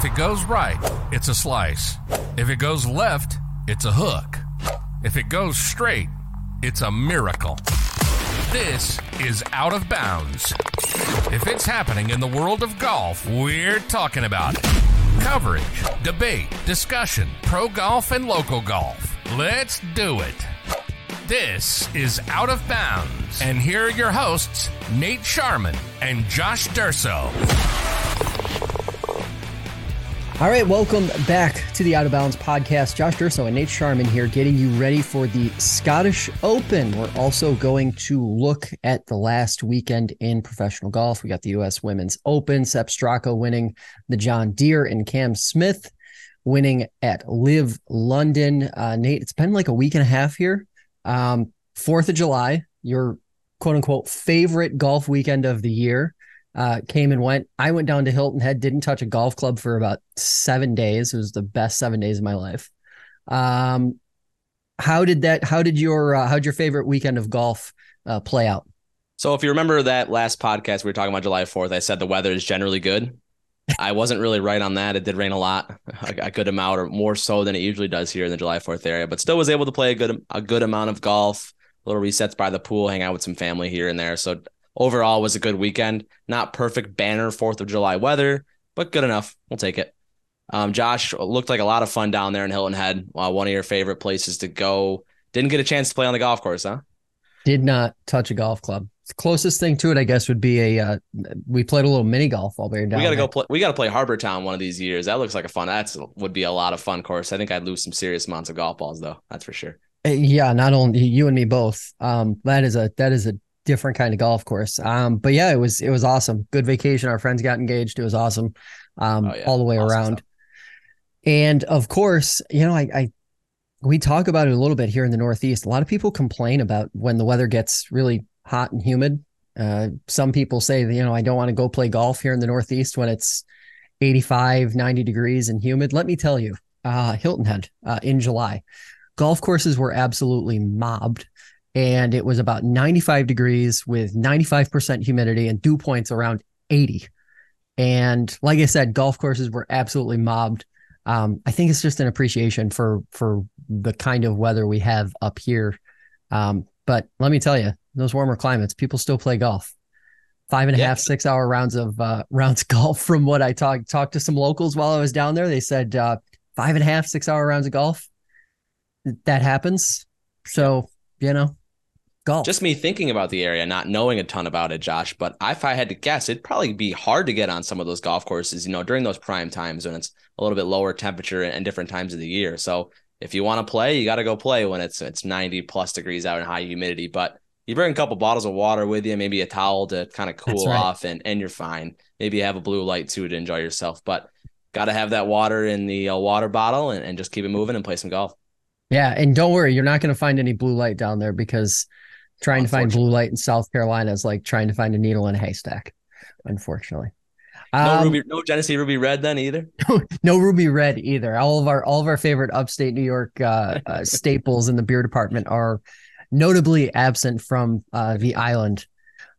If it goes right, it's a slice. If it goes left, it's a hook. If it goes straight, it's a miracle. This is Out of Bounds. If it's happening in the world of golf, we're talking about it. Coverage, debate, discussion, pro golf, and local golf. Let's do it. This is Out of Bounds. And here are your hosts, Nate Sharman and Josh Durso. All right, welcome back to the Out of Bounds podcast. Josh Durso and Nate Sharman here, getting you ready for the Scottish Open. We're also going to look at the last weekend in professional golf. We got the U.S. Women's Open, Sepp Straka winning the John Deere, and Cam Smith winning at LIV London. Uh, Nate, it's been like a week and a half here. Um, Fourth of July, your quote unquote favorite golf weekend of the year uh, came and went. I went down to Hilton Head, didn't touch a golf club for about seven days. It was the best seven days of my life. Um, how did that? How did your uh, how'd your favorite weekend of golf uh, play out? So, if you remember that last podcast we were talking about July Fourth, I said the weather is generally good. I wasn't really right on that. It did rain a lot, a, a good amount, or more so than it usually does here in the July Fourth area. But still was able to play a good a good amount of golf. Little resets by the pool, hang out with some family here and there. So overall was a good weekend. Not perfect banner Fourth of July weather, but good enough. We'll take it. Um, Josh looked like a lot of fun down there in Hilton Head. Uh, one of your favorite places to go. Didn't get a chance to play on the golf course, huh? Did not touch a golf club. The closest thing to it, I guess, would be a. Uh, we played a little mini golf while we were down. We got to there. go play. We got to play Harbor Town one of these years. That looks like a fun. That's would be a lot of fun course. I think I'd lose some serious amounts of golf balls though. That's for sure. Uh, Yeah, not only you and me both. Um, that is a that is a different kind of golf course. Um, but yeah, it was it was awesome. Good vacation. Our friends got engaged. It was awesome. Um, Oh, yeah. all the way Awesome around. stuff. And of course, you know, I, I we talk about it a little bit here in the Northeast. A lot of people complain about when the weather gets really hot and humid. Uh, some people say that, you know, I don't want to go play golf here in the Northeast when it's 85, 90 degrees and humid. Let me tell you, uh, Hilton Head uh, in July, golf courses were absolutely mobbed. And it was about 95 degrees with 95% humidity and dew points around 80. And like I said, golf courses were absolutely mobbed. Um, I think it's just an appreciation for for the kind of weather we have up here. Um, but let me tell you, those warmer climates, people still play golf. Five and a half, Yeah. six hour rounds of uh, rounds golf. From what I talked talked to some locals while I was down there, they said uh, five and a half, six hour rounds of golf. That happens. So you know, Just me thinking about the area, not knowing a ton about it, Josh. But if I had to guess, it'd probably be hard to get on some of those golf courses, you know, during those prime times when it's a little bit lower temperature and different times of the year. So if you want to play, you got to go play when it's it's 90 plus degrees out and high humidity. But you bring a couple bottles of water with you, maybe a towel to kind of cool right. off, and and you're fine. Maybe you have a blue light too to enjoy yourself. But got to have that water in the uh, water bottle and, and just keep it moving and play some golf. Yeah, and don't worry, you're not going to find any blue light down there because trying to find blue light in South Carolina is like trying to find a needle in a haystack. Unfortunately, No Um, ruby, no Genesee ruby red then either. no ruby red either. All of our all of our favorite upstate New York uh, uh, staples in the beer department are notably absent from uh, the island.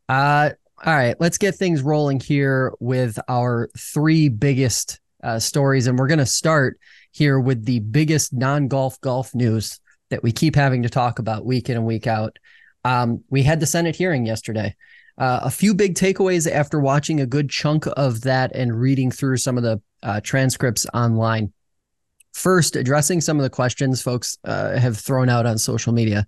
Uh, all right, let's get things rolling here with our three biggest uh, stories, and we're going to start here with the biggest non-golf golf news that we keep having to talk about week in and week out. Um, we had the Senate hearing yesterday. Uh, a few big takeaways after watching a good chunk of that and reading through some of the uh, transcripts online. First, addressing some of the questions folks uh, have thrown out on social media.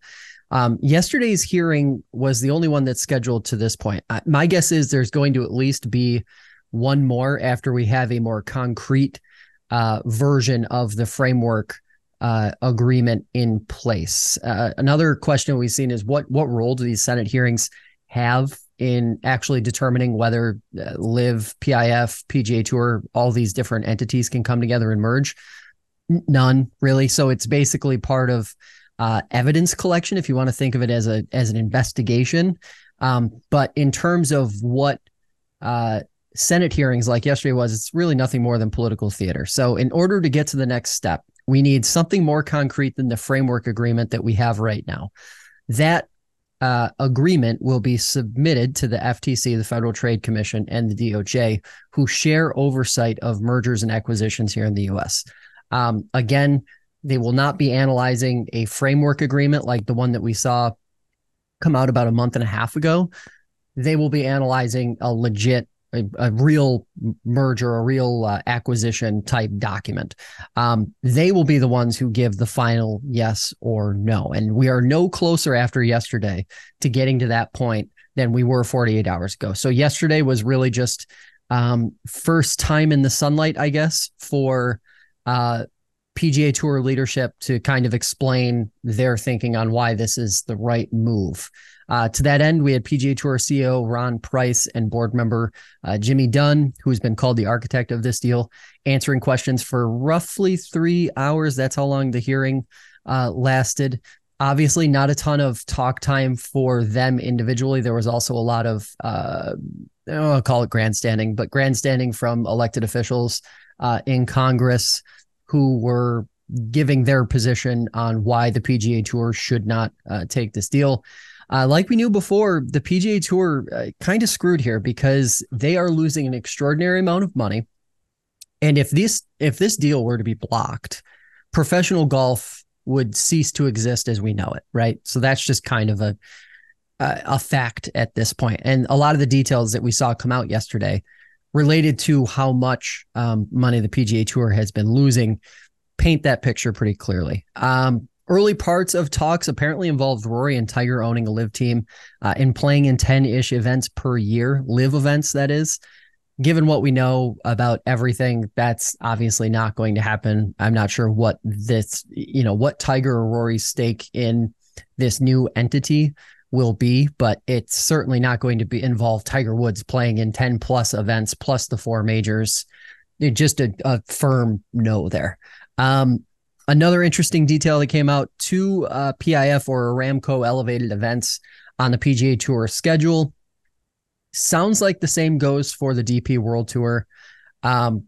Um, yesterday's hearing was the only one that's scheduled to this point. Uh, my guess is there's going to at least be one more after we have a more concrete uh, version of the framework uh, agreement in place. Uh, another question we've seen is what what role do these Senate hearings have in actually determining whether uh, LIV, PIF, PGA Tour, all these different entities can come together and merge? None really. So it's basically part of uh, evidence collection, if you want to think of it as a as an investigation. Um, but in terms of what uh, Senate hearings like yesterday was, it's really nothing more than political theater. So in order to get to the next step, we need something more concrete than the framework agreement that we have right now. That uh, agreement will be submitted to the FTC, the Federal Trade Commission, and the DOJ, who share oversight of mergers and acquisitions here in the U.S. Um, again, they will not be analyzing a framework agreement like the one that we saw come out about a month and a half ago. They will be analyzing a legit a, a real merger, a real uh, acquisition type document. Um, they will be the ones who give the final yes or no. And we are no closer after yesterday to getting to that point than we were 48 hours ago. So yesterday was really just um, first time in the sunlight, I guess, for uh, PGA Tour leadership to kind of explain their thinking on why this is the right move. Uh, to that end, we had PGA Tour CEO Ron Price and board member uh, Jimmy Dunne, who's been called the architect of this deal, answering questions for roughly three hours. That's how long the hearing uh, lasted. Obviously, not a ton of talk time for them individually. There was also a lot of, uh, I'll call it grandstanding, but grandstanding from elected officials uh, in Congress who were giving their position on why the PGA Tour should not uh, take this deal. Uh, like we knew before, the PGA Tour uh, kind of screwed here because they are losing an extraordinary amount of money. And if this if this deal were to be blocked, professional golf would cease to exist as we know it, right? So that's just kind of a a fact at this point. And a lot of the details that we saw come out yesterday related to how much um, money the PGA Tour has been losing paint that picture pretty clearly. Um, Early parts of talks apparently involved Rory and Tiger owning a LIV team uh, and playing in 10 ish events per year, LIV events, that is. Given what we know about everything, that's obviously not going to happen. I'm not sure what this, you know, what Tiger or Rory's stake in this new entity will be, but it's certainly not going to be involve Tiger Woods playing in 10 plus events plus the four majors. It just a, a firm no there. Um, Another interesting detail that came out two uh, PIF or Aramco elevated events on the PGA Tour schedule. Sounds like the same goes for the DP World Tour. Um,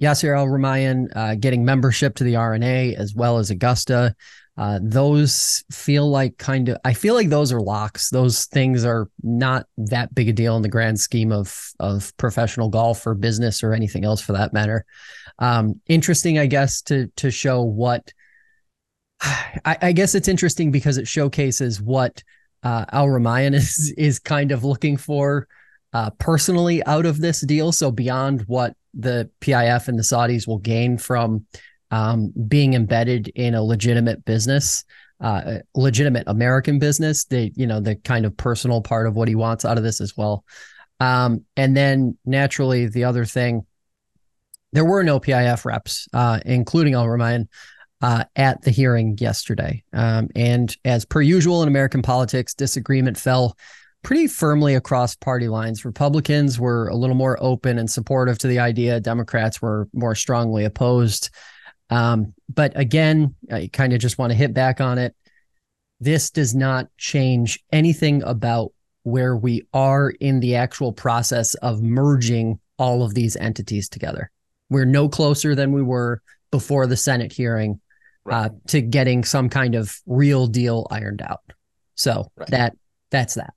Yasir Al Rumayyan uh, getting membership to the R&A as well as Augusta. Uh, those feel like kind of, I feel like those are locks. Those things are not that big a deal in the grand scheme of of professional golf or business or anything else for that matter um, interesting, I guess, to to show what. I, I, guess it's interesting because it showcases what uh, Al Rumayyan is is kind of looking for uh, personally out of this deal. So beyond what the PIF and the Saudis will gain from um, being embedded in a legitimate business, uh, legitimate American business, the you know the kind of personal part of what he wants out of this as well. Um, and then naturally, the other thing there were no PIF reps, uh, including Al Rumayyan, uh, at the hearing yesterday. Um, and as per usual in American politics, disagreement fell pretty firmly across party lines. Republicans were a little more open and supportive to the idea, Democrats were more strongly opposed. Um, but again, I kind of just want to hit back on it. This does not change anything about where we are in the actual process of merging all of these entities together. We're no closer than we were before the Senate hearing right. uh, to getting some kind of real deal ironed out. So right. that that's that.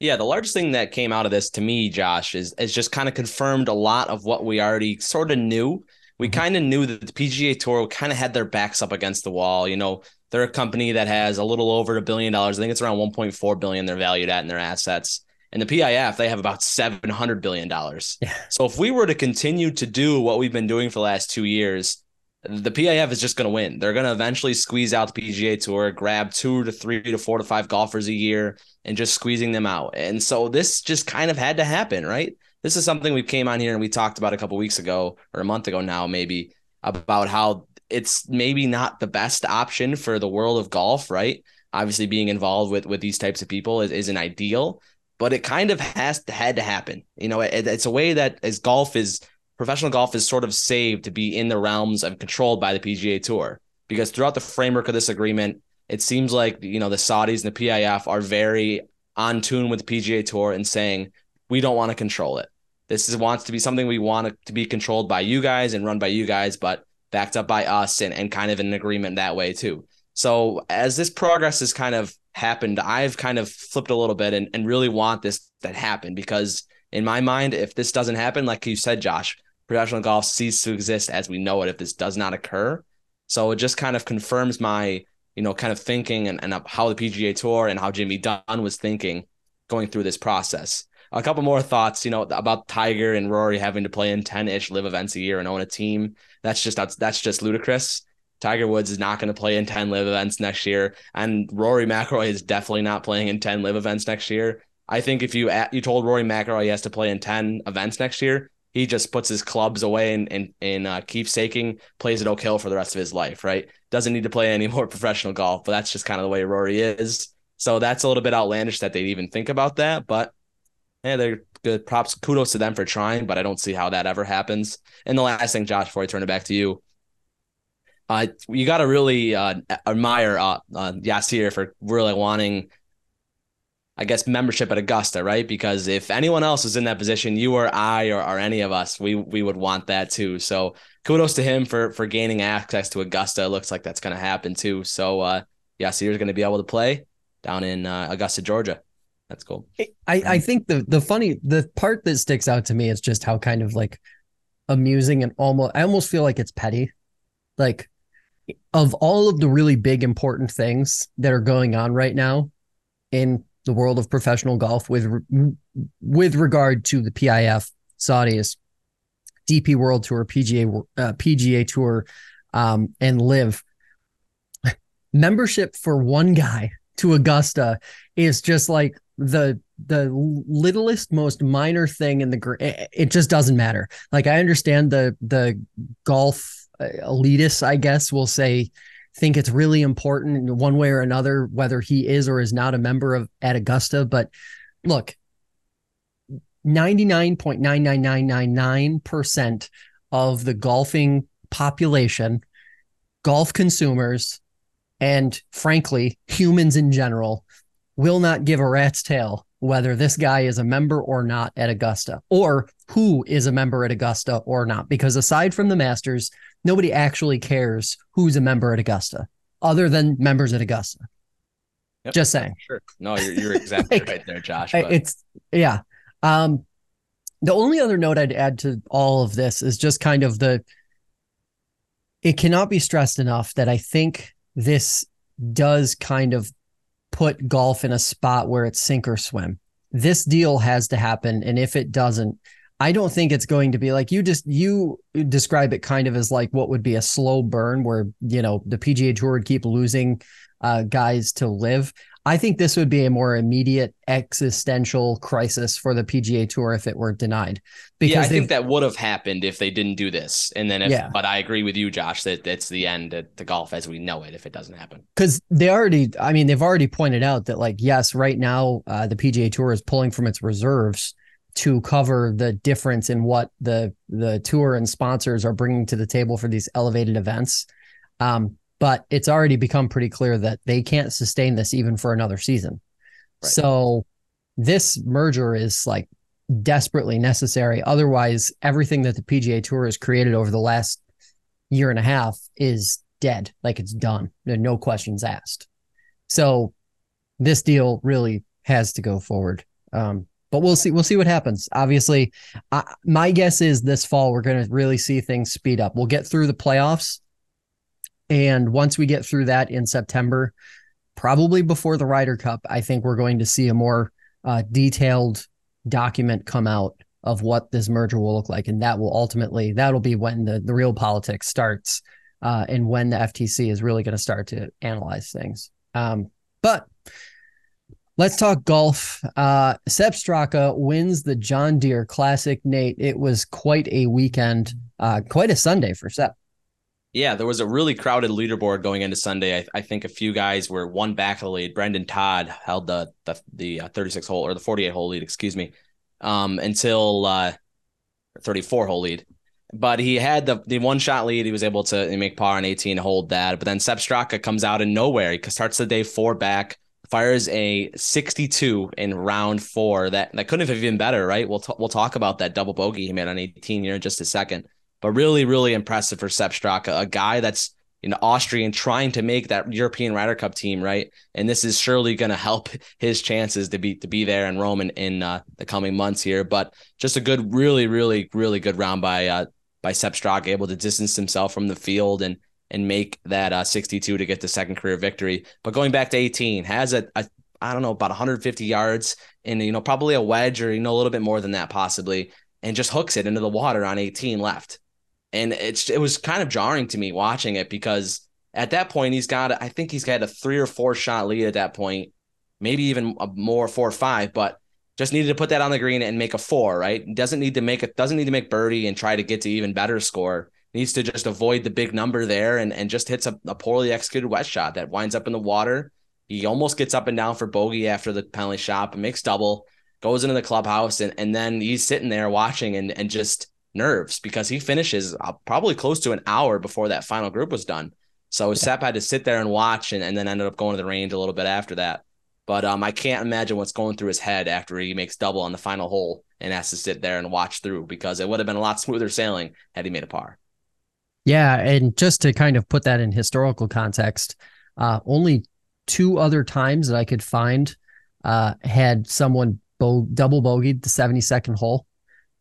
Yeah, the largest thing that came out of this to me, Josh, is is just kind of confirmed a lot of what we already sort of knew. We mm-hmm. kind of knew that the PGA Tour kind of had their backs up against the wall. You know, they're a company that has a little over a billion dollars. I think it's around 1.4 billion they're valued at in their assets. And the PIF, they have about $700 billion. Yeah. So if we were to continue to do what we've been doing for the last two years, the PIF is just going to win. They're going to eventually squeeze out the PGA Tour, grab two to three to four to five golfers a year, and just squeezing them out. And so this just kind of had to happen, right? This is something we came on here and we talked about a couple weeks ago or a month ago now, maybe about how it's maybe not the best option for the world of golf, right? Obviously, being involved with with these types of people is, isn't ideal, but it kind of has to had to happen. You know, it, it's a way that as golf is professional golf is sort of saved to be in the realms of controlled by the PGA Tour because throughout the framework of this agreement, it seems like you know the Saudis and the PIF are very on tune with the PGA Tour and saying we don't want to control it. This is wants to be something we want to be controlled by you guys and run by you guys, but backed up by us and, and kind of an agreement that way too. So as this progress has kind of happened, I've kind of flipped a little bit and, and really want this that happen because in my mind, if this doesn't happen, like you said, Josh, professional golf ceases to exist as we know it if this does not occur. So it just kind of confirms my, you know, kind of thinking and, and how the PGA Tour and how Jimmy Dunne was thinking going through this process. A couple more thoughts, you know, about Tiger and Rory having to play in 10-ish LIV events a year and own a team. That's just that's that's just ludicrous. Tiger Woods is not going to play in 10 LIV events next year, and Rory McIlroy is definitely not playing in 10 LIV events next year. I think if you you told Rory McIlroy he has to play in 10 events next year, he just puts his clubs away and and, and uh, keepsaking, plays at Oak Hill for the rest of his life, right? Doesn't need to play any more professional golf, but that's just kind of the way Rory is. So that's a little bit outlandish that they'd even think about that, but yeah, they're good. Props, kudos to them for trying, but I don't see how that ever happens. And the last thing, Josh, before I turn it back to you, uh, you got to really uh, admire uh, uh, Yasir for really wanting, I guess, membership at Augusta, right? Because if anyone else is in that position, you or I or, or any of us, we we would want that too. So kudos to him for for gaining access to Augusta. It looks like that's going to happen too. So uh, Yasir is going to be able to play down in uh, Augusta, Georgia. That's cool. I, I think the the funny the part that sticks out to me is just how kind of like amusing and almost I almost feel like it's petty. Like of all of the really big important things that are going on right now in the world of professional golf with with regard to the PIF, Saudis, DP World Tour, PGA uh, PGA Tour, um, and LIV. membership for one guy to Augusta is just like the the littlest most minor thing in the it just doesn't matter like i understand the the golf uh, elitists, I guess, will say think it's really important one way or another whether he is or is not a member of at Augusta. But look, 99.99999% of the golfing population, golf consumers, and frankly, humans in general will not give a rat's tail whether this guy is a member or not at Augusta or who is a member at Augusta or not. Because aside from the Masters, nobody actually cares who's a member at Augusta other than members at Augusta. Yep. Just saying. Sure. No, you're, you're exactly like, right there, Josh. But. It's yeah. Um, the only other note I'd add to all of this is just kind of the. It cannot be stressed enough that I think this does kind of put golf in a spot where it's sink or swim. This deal has to happen, and if it doesn't, I don't think it's going to be like you just you describe it kind of as like what would be a slow burn where you know the PGA Tour would keep losing uh, guys to LIV. I think this would be a more immediate existential crisis for the PGA Tour if it were denied. Because yeah, I think that would have happened if they didn't do this. And then if, yeah. but I agree with you, Josh, that it's the end of the golf as we know it if it doesn't happen. Because they already, I mean, they've already pointed out that like yes, right now uh, the PGA Tour is pulling from its reserves to cover the difference in what the the tour and sponsors are bringing to the table for these elevated events. Um, but it's already become pretty clear that they can't sustain this even for another season. Right. So this merger is like desperately necessary. Otherwise, everything that the PGA Tour has created over the last year and a half is dead. Like it's done. No questions asked. So this deal really has to go forward. Um, but we'll see. We'll see what happens. Obviously, my guess is this fall we're going to really see things speed up. We'll get through the playoffs, and once we get through that in September, probably before the Ryder Cup, I think we're going to see a more uh, detailed document come out of what this merger will look like, and that will ultimately that'll be when the the real politics starts, uh, and when the FTC is really going to start to analyze things. Um, but Let's talk golf. Uh, Sepp Straka wins the John Deere Classic. Nate, it was quite a weekend, uh, quite a Sunday for Sepp. Yeah, there was a really crowded leaderboard going into Sunday. I, I think a few guys were one back of the lead. Brendan Todd held the the, the uh, 36 hole or the 48 hole lead, excuse me, um, until uh, 34 hole lead. But he had the the one shot lead. He was able to make par on 18, hold that. But then Sepp Straka comes out in nowhere. He starts the day four back fires a 62 in round four. That that couldn't have been better, right? We'll t- we'll talk about that double bogey he made on 18 here in just a second. But really, really impressive for Sepp Straka, a guy that's know Austrian trying to make that European Ryder Cup team, right? And this is surely going to help his chances to be to be there in Rome in, in uh, the coming months here. But just a good, really, really, really good round by uh, by Sepp Straka, able to distance himself from the field and and make that uh, 62 to get the second career victory. But going back to 18, has a, a I don't know about 150 yards and you know probably a wedge or you know a little bit more than that possibly, and just hooks it into the water on 18 left and it's it was kind of jarring to me watching it because at that point he's got I think he's got a three or four shot lead at that point, maybe even a more four or five, but just needed to put that on the green and make a four, right? Doesn't need to make it doesn't need to make birdie and try to get to even better score. Needs to just avoid the big number there and, and just hits a, a poorly executed wet shot that winds up in the water. He almost gets up and down for bogey after the penalty shot, but makes double, goes into the clubhouse, and, and then he's sitting there watching and, and just nerves because he finishes uh, probably close to an hour before that final group was done. So yeah. Sepp had to sit there and watch and, and then ended up going to the range a little bit after that. But um, I can't imagine what's going through his head after he makes double on the final hole and has to sit there and watch through because it would have been a lot smoother sailing had he made a par. Yeah, and just to kind of put that in historical context, uh, only two other times that I could find uh, had someone bo- double bogeyed the 72nd hole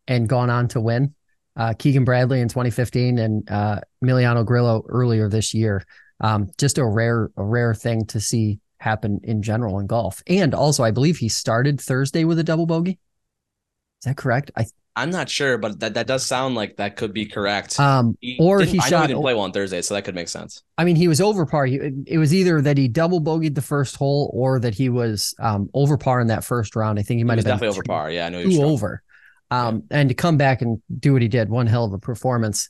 and gone on to win uh, Keegan Bradley in 2015 and uh, Emiliano Grillo earlier this year. Um, just a rare, a rare thing to see happen in general in golf. And also, I believe he started Thursday with a double bogey. Is that correct? I I'm not sure, but that, that does sound like that could be correct. Um, he or he I shot. He didn't play well on Thursday, so that could make sense. I mean, he was over par. He, it was either that he double bogeyed the first hole, or that he was um, over par in that first round. I think he might he have been definitely over par. Yeah, I know he two over um, and to come back and do what he did, one hell of a performance.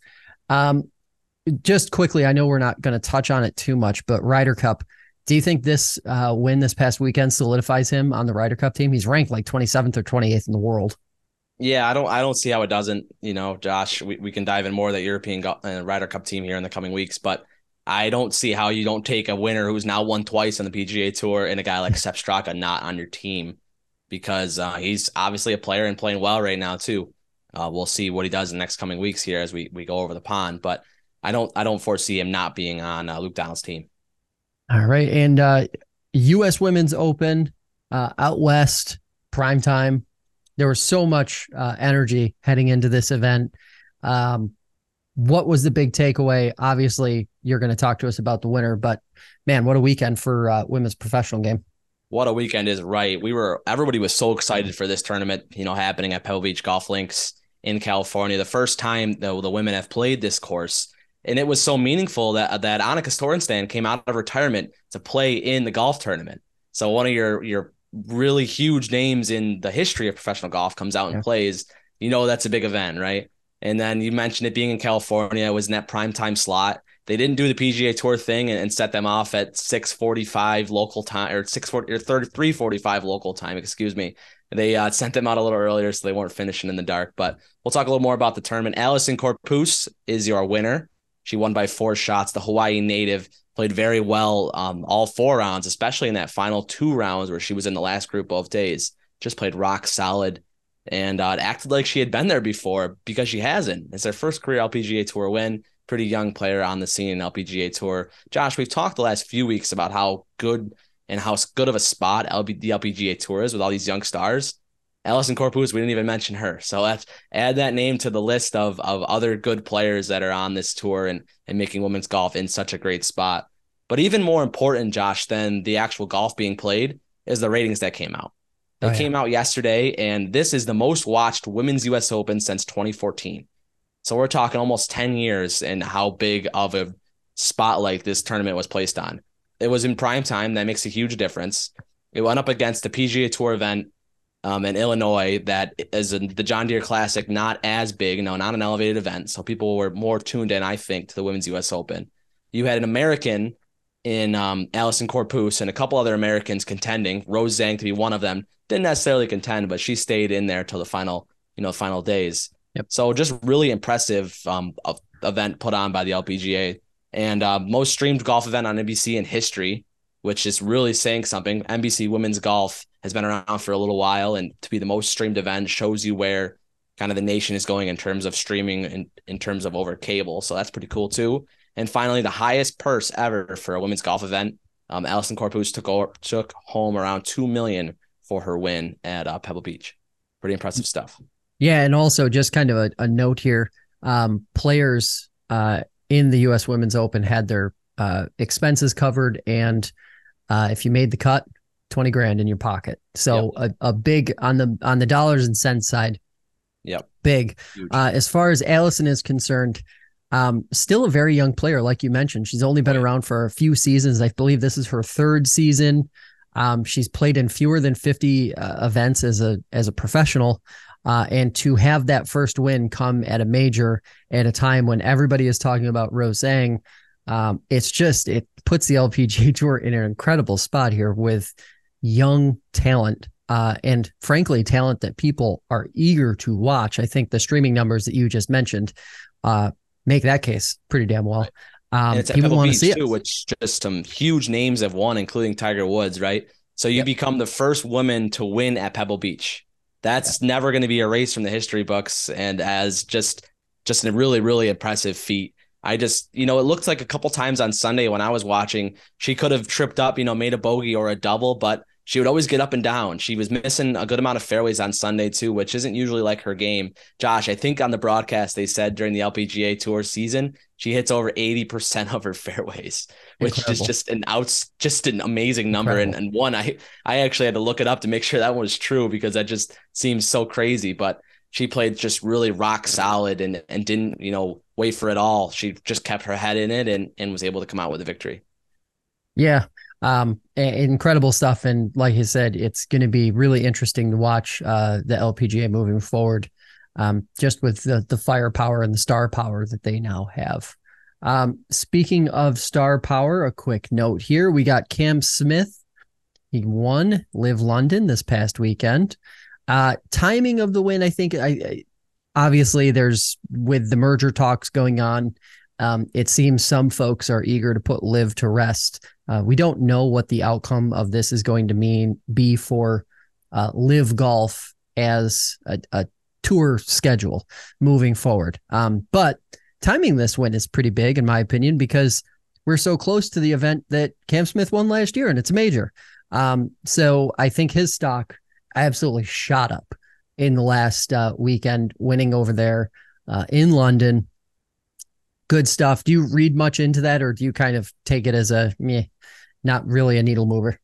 Um, just quickly, I know we're not going to touch on it too much, but Ryder Cup. Do you think this uh, win this past weekend solidifies him on the Ryder Cup team? He's ranked like 27th or 28th in the world. Yeah, I don't, I don't see how it doesn't. You know, Josh, we, we can dive in more of that European uh, Ryder Cup team here in the coming weeks, but I don't see how you don't take a winner who's now won twice on the PGA Tour and a guy like Sepp Straka not on your team because uh, he's obviously a player and playing well right now too. Uh, we'll see what he does in the next coming weeks here as we we go over the pond, but I don't I don't foresee him not being on uh, Luke Donald's team. All right, and uh, U.S. Women's Open uh, out west prime time. There was so much uh, energy heading into this event. Um, what was the big takeaway? Obviously, you're going to talk to us about the winner, but man, what a weekend for uh, women's professional game what a weekend is right. We were everybody was so excited for this tournament, you know, happening at Pebble Beach Golf Links in California. The first time the, the women have played this course. And it was so meaningful that that Annika Sorenstam came out of retirement to play in the golf tournament. So one of your your really huge names in the history of professional golf comes out and yeah. plays. You know that's a big event, right? And then you mentioned it being in California, it was in that prime time slot they didn't do the PGA Tour thing and, and set them off at 6:45 local time or 6:40 or 33:45 local time, excuse me. They uh, sent them out a little earlier so they weren't finishing in the dark. But we'll talk a little more about the tournament. Allisen Corpuz is your winner. She won by four shots. The Hawaii native played very well um, all four rounds, especially in that final two rounds where she was in the last group both days. Just played rock solid and uh, acted like she had been there before because she hasn't. It's her first career LPGA Tour win pretty young player on the scene in LPGA Tour. Josh, we've talked the last few weeks about how good and how good of a spot LB, the LPGA Tour is with all these young stars. Allisen Corpuz, we didn't even mention her. So let's add that name to the list of, of other good players that are on this tour and, and making women's golf in such a great spot. But even more important, Josh, than the actual golf being played is the ratings that came out. They oh, yeah. came out yesterday, and this is the most watched women's US Open since 2014. So we're talking almost 10 years and how big of a spotlight this tournament was placed on. It was in prime time. That makes a huge difference. It went up against the PGA Tour event um, in Illinois that is the John Deere Classic, not as big, no, not an elevated event. So people were more tuned in, I think, to the Women's U.S. Open. You had an American in um, Allisen Corpuz and a couple other Americans contending. Rose Zhang to be one of them. Didn't necessarily contend, but she stayed in there till the final, you know, final days. Yep. So just really impressive um, event put on by the LPGA and uh, most streamed golf event on NBC in history, which is really saying something. NBC Women's Golf has been around for a little while, and to be the most streamed event shows you where kind of the nation is going in terms of streaming and in, terms of over cable. So that's pretty cool too. And finally, the highest purse ever for a women's golf event. Um, Allisen Corpuz took over, took home around two million for her win at uh, Pebble Beach. Pretty impressive stuff. Yeah, and also just kind of a, a note here: um, players uh, in the U.S. Women's Open had their uh, expenses covered, and uh, if you made the cut, twenty grand in your pocket. So yep. a, a big on the on the dollars and cents side. Yep, big. Uh, as far as Allisen is concerned, um, still a very young player, like you mentioned. She's only been around for a few seasons. I believe this is her third season. Um, she's played in fewer than 50 uh, events as a as a professional. Uh, and to have that first win come at a major at a time when everybody is talking about Rose Zhang, um, it's just it puts the LPGA Tour in an incredible spot here with young talent uh, and frankly talent that people are eager to watch. I think the streaming numbers that you just mentioned uh, make that case pretty damn well. Um, and it's people want to see too, it. which just some huge names have won, including Tiger Woods, right? So you yep. become the first woman to win at Pebble Beach. That's never going to be erased from the history books, and as just just a really really impressive feat. I just, you know, it looked like a couple times on Sunday when I was watching, she could have tripped up, you know, made a bogey or a double, but she would always get up and down. She was missing a good amount of fairways on Sunday too, which isn't usually like her game. Josh, I think on the broadcast they said during the LPGA Tour season she hits over eighty percent of her fairways, which Incredible. is just an out, just an amazing number. And, and one, I I actually had to look it up to make sure that was true because that just seems so crazy. But she played just really rock solid and and didn't you know wait for it all. She just kept her head in it and and was able to come out with a victory. Yeah, um, incredible stuff. And like I said, it's going to be really interesting to watch uh, the LPGA moving forward, um, just with the, the firepower and the star power that they now have. Um, speaking of star power, a quick note here we got Cam Smith. He won Live London this past weekend. Uh, timing of the win, I think, I, I obviously there's with the merger talks going on. Um, it seems some folks are eager to put LIV to rest uh, we don't know what the outcome of this is going to mean be for uh, LIV golf as a, a, tour schedule moving forward. Um, but timing this win is pretty big, in my opinion, because we're so close to the event that Cam Smith won last year, and it's a major. Um, so I think his stock absolutely shot up in the last uh, weekend, winning over there uh, in London good stuff. Do you read much into that, or do you kind of take it as a meh, not really a needle mover?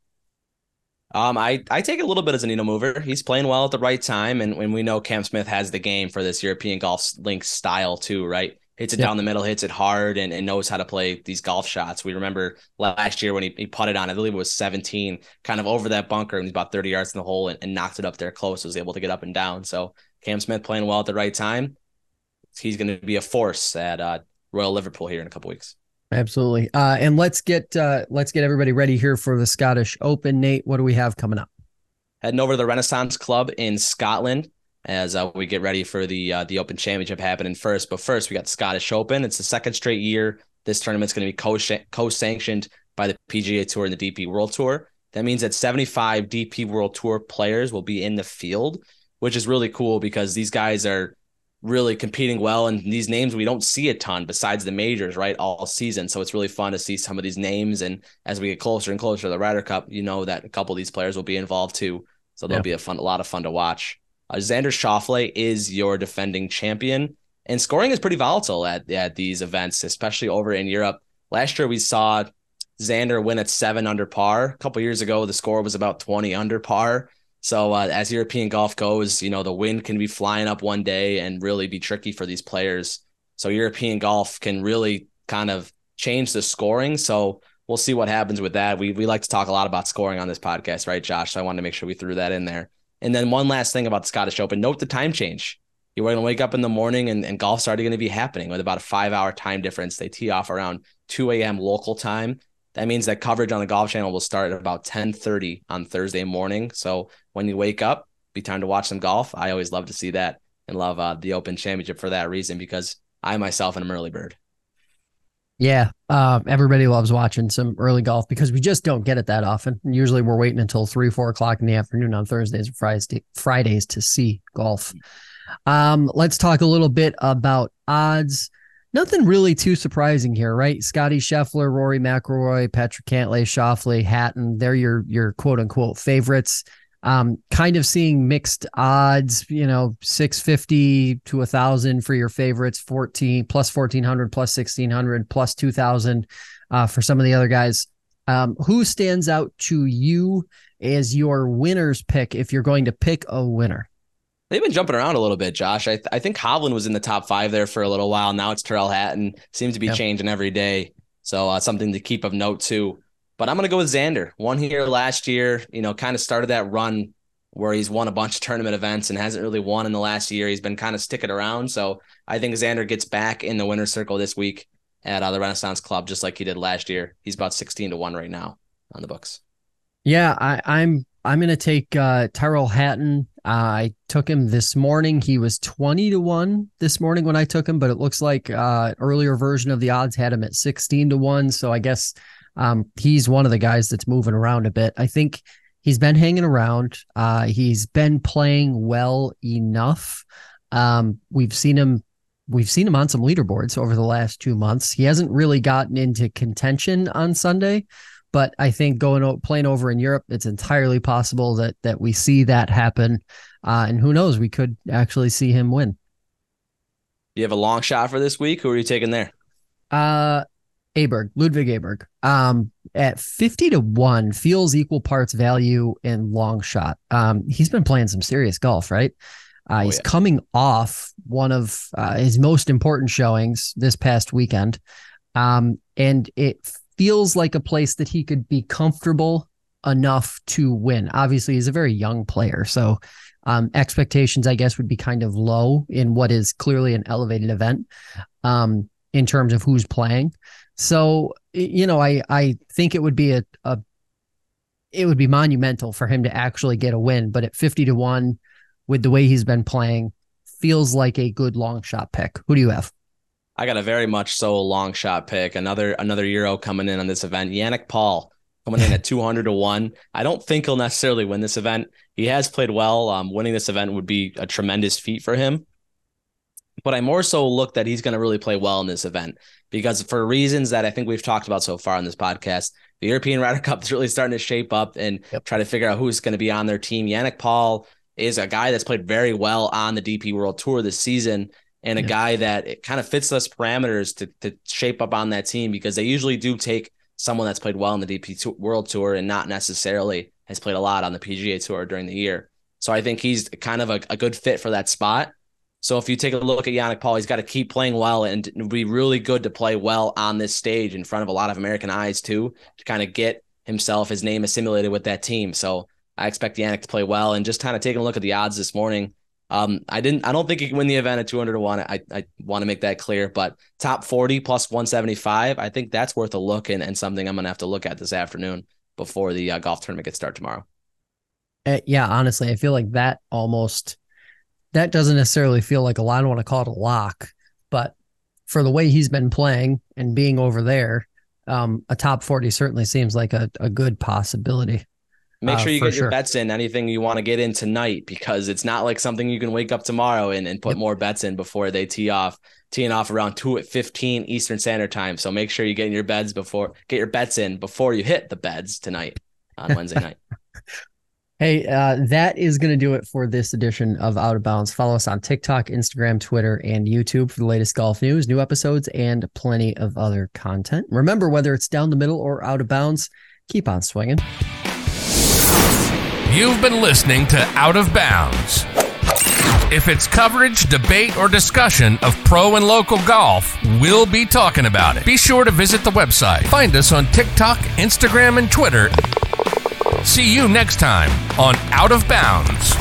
Um, I, I take a little bit as a needle mover. He's playing well at the right time, and when we know Cam Smith has the game for this European golf link style too, right? Hits it down the middle, hits it hard, and, and knows how to play these golf shots. We remember last year when he, he putted on, I believe it was 17, kind of over that bunker, and he's about 30 yards in the hole and, and knocked it up there close. Was able to get up and down. So Cam Smith playing well at the right time. He's going to be a force at uh, Royal Liverpool here in a couple weeks. Absolutely. Uh, and let's get uh, let's get everybody ready here for the Scottish Open. Nate, what do we have coming up? Heading over to the Renaissance Club in Scotland as uh, we get ready for the uh, the Open Championship happening first. But first, we got the Scottish Open. It's the second straight year this tournament's going to be co co sanctioned by the PGA Tour and the DP World Tour. That means that 75 DP World Tour players will be in the field, which is really cool because these guys are really competing well. And these names we don't see a ton besides the majors, right? All season. So it's really fun to see some of these names. And as we get closer and closer to the Ryder Cup, you know that a couple of these players will be involved too. So there'll yeah. be a fun, a lot of fun to watch. Uh, Xander Schauffele is your defending champion, and scoring is pretty volatile at at these events, especially over in Europe. Last year we saw Xander win at seven under par. A couple years ago, the score was about twenty under par. So uh, as European golf goes, you know the wind can be flying up one day and really be tricky for these players. So European golf can really kind of change the scoring. So we'll see what happens with that. We we like to talk a lot about scoring on this podcast, right, Josh? So I wanted to make sure we threw that in there. And then one last thing about the Scottish Open: note the time change. You're going to wake up in the morning and, and golf's already going to be happening with about a five hour time difference. They tee off around 2 a.m. local time that means that coverage on the golf channel will start at about 10:30 on Thursday morning. So when you wake up, be time to watch some golf. I always love to see that and love uh, the Open Championship for that reason because I myself am an early bird. Yeah, uh, everybody loves watching some early golf because we just don't get it that often. Usually, we're waiting until three, four o'clock in the afternoon on Thursdays and Fridays Fridays to see golf. Um, let's talk a little bit about odds. Nothing really too surprising here, right? Scotty Scheffler, Rory McIlroy, Patrick Cantlay, Schauffele, Hatton, they're your your quote unquote favorites. Um, kind of seeing mixed odds, you know, 650 to a thousand for your favorites, 14 plus 1400 plus 1600 plus 2000 uh, for some of the other guys. Um, who stands out to you as your winner's pick if you're going to pick a winner? They've been jumping around a little bit, Josh. I, th- I think Hovland was in the top five there for a little while. Now it's Tyrrell Hatton. Seems to be yep. changing every day. So uh, something to keep of note too. But I'm going to go with Xander. One here last year, you know, kind of started that run where he's won a bunch of tournament events and hasn't really won in the last year. He's been kind of sticking around. So I think Xander gets back in the winner's circle this week at uh, the Renaissance Club, just like he did last year. He's about 16 to 1 right now on the books. Yeah, I, I'm I'm gonna take uh, Tyrrell Hatton. Uh, I took him this morning. He was twenty to one this morning when I took him, but it looks like uh, earlier version of the odds had him at sixteen to one. So I guess um, he's one of the guys that's moving around a bit. I think he's been hanging around. Uh, he's been playing well enough. Um, we've seen him. We've seen him on some leaderboards over the last two months. He hasn't really gotten into contention on Sunday, but I think going playing over in Europe, it's entirely possible that that we see that happen. Uh, and who knows, we could actually see him win. You have a long shot for this week. Who are you taking there? Uh, Aberg, Ludvig Aberg. Um, at 50 to 1 feels equal parts value in long shot. Um, he's been playing some serious golf, right? Uh, oh, he's yeah. coming off one of uh, his most important showings this past weekend. Um, and it feels like a place that he could be comfortable enough to win. Obviously, he's a very young player, so um, expectations, I guess, would be kind of low in what is clearly an elevated event um, in terms of who's playing. So, you know, I I think it would be a, a it would be monumental for him to actually get a win. But at fifty to one, with the way he's been playing, feels like a good long shot pick. Who do you have? I got a very much so long shot pick. Another another Euro coming in on this event. Yannick Paul coming in at 200 to 1. I don't think he'll necessarily win this event. He has played well. Um, winning this event would be a tremendous feat for him. But I more so look that he's going to really play well in this event because for reasons that I think we've talked about so far on this podcast, the European Ryder Cup is really starting to shape up and yep. try to figure out who's going to be on their team. Yannick Paul is a guy that's played very well on the DP World Tour this season and a yeah. guy that it kind of fits those parameters to to shape up on that team because they usually do take someone that's played well in the DP World Tour and not necessarily has played a lot on the PGA Tour during the year. So I think he's kind of a, a good fit for that spot. So if you take a look at Yannick Paul, he's got to keep playing well and be really good to play well on this stage in front of a lot of American eyes too, to kind of get himself his name assimilated with that team. So I expect Yannick to play well and just kind of taking a look at the odds this morning. Um, I didn't. I don't think he can win the event at 200 to one. I I want to make that clear. But top 40 plus 175, I think that's worth a look and, and something I'm gonna have to look at this afternoon before the uh, golf tournament gets started tomorrow. Uh, yeah, honestly, I feel like that almost that doesn't necessarily feel like a lot. I don't want to call it a lock, but for the way he's been playing and being over there, um, a top 40 certainly seems like a, a good possibility. Make sure uh, you get your bets in anything you want to get in tonight because it's not like something you can wake up tomorrow and, and put yep. more bets in before they tee off. Teeing off around two at fifteen Eastern Standard Time. So make sure you get in your beds before get your bets in before you hit the beds tonight on Wednesday night. Hey, uh, that is going to do it for this edition of Out of Bounds. Follow us on TikTok, Instagram, Twitter, and YouTube for the latest golf news, new episodes, and plenty of other content. Remember, whether it's down the middle or out of bounds, keep on swinging. You've been listening to Out of Bounds. If it's coverage, debate, or discussion of pro and local golf, we'll be talking about it. Be sure to visit the website. Find us on TikTok, Instagram, and Twitter. See you next time on Out of Bounds.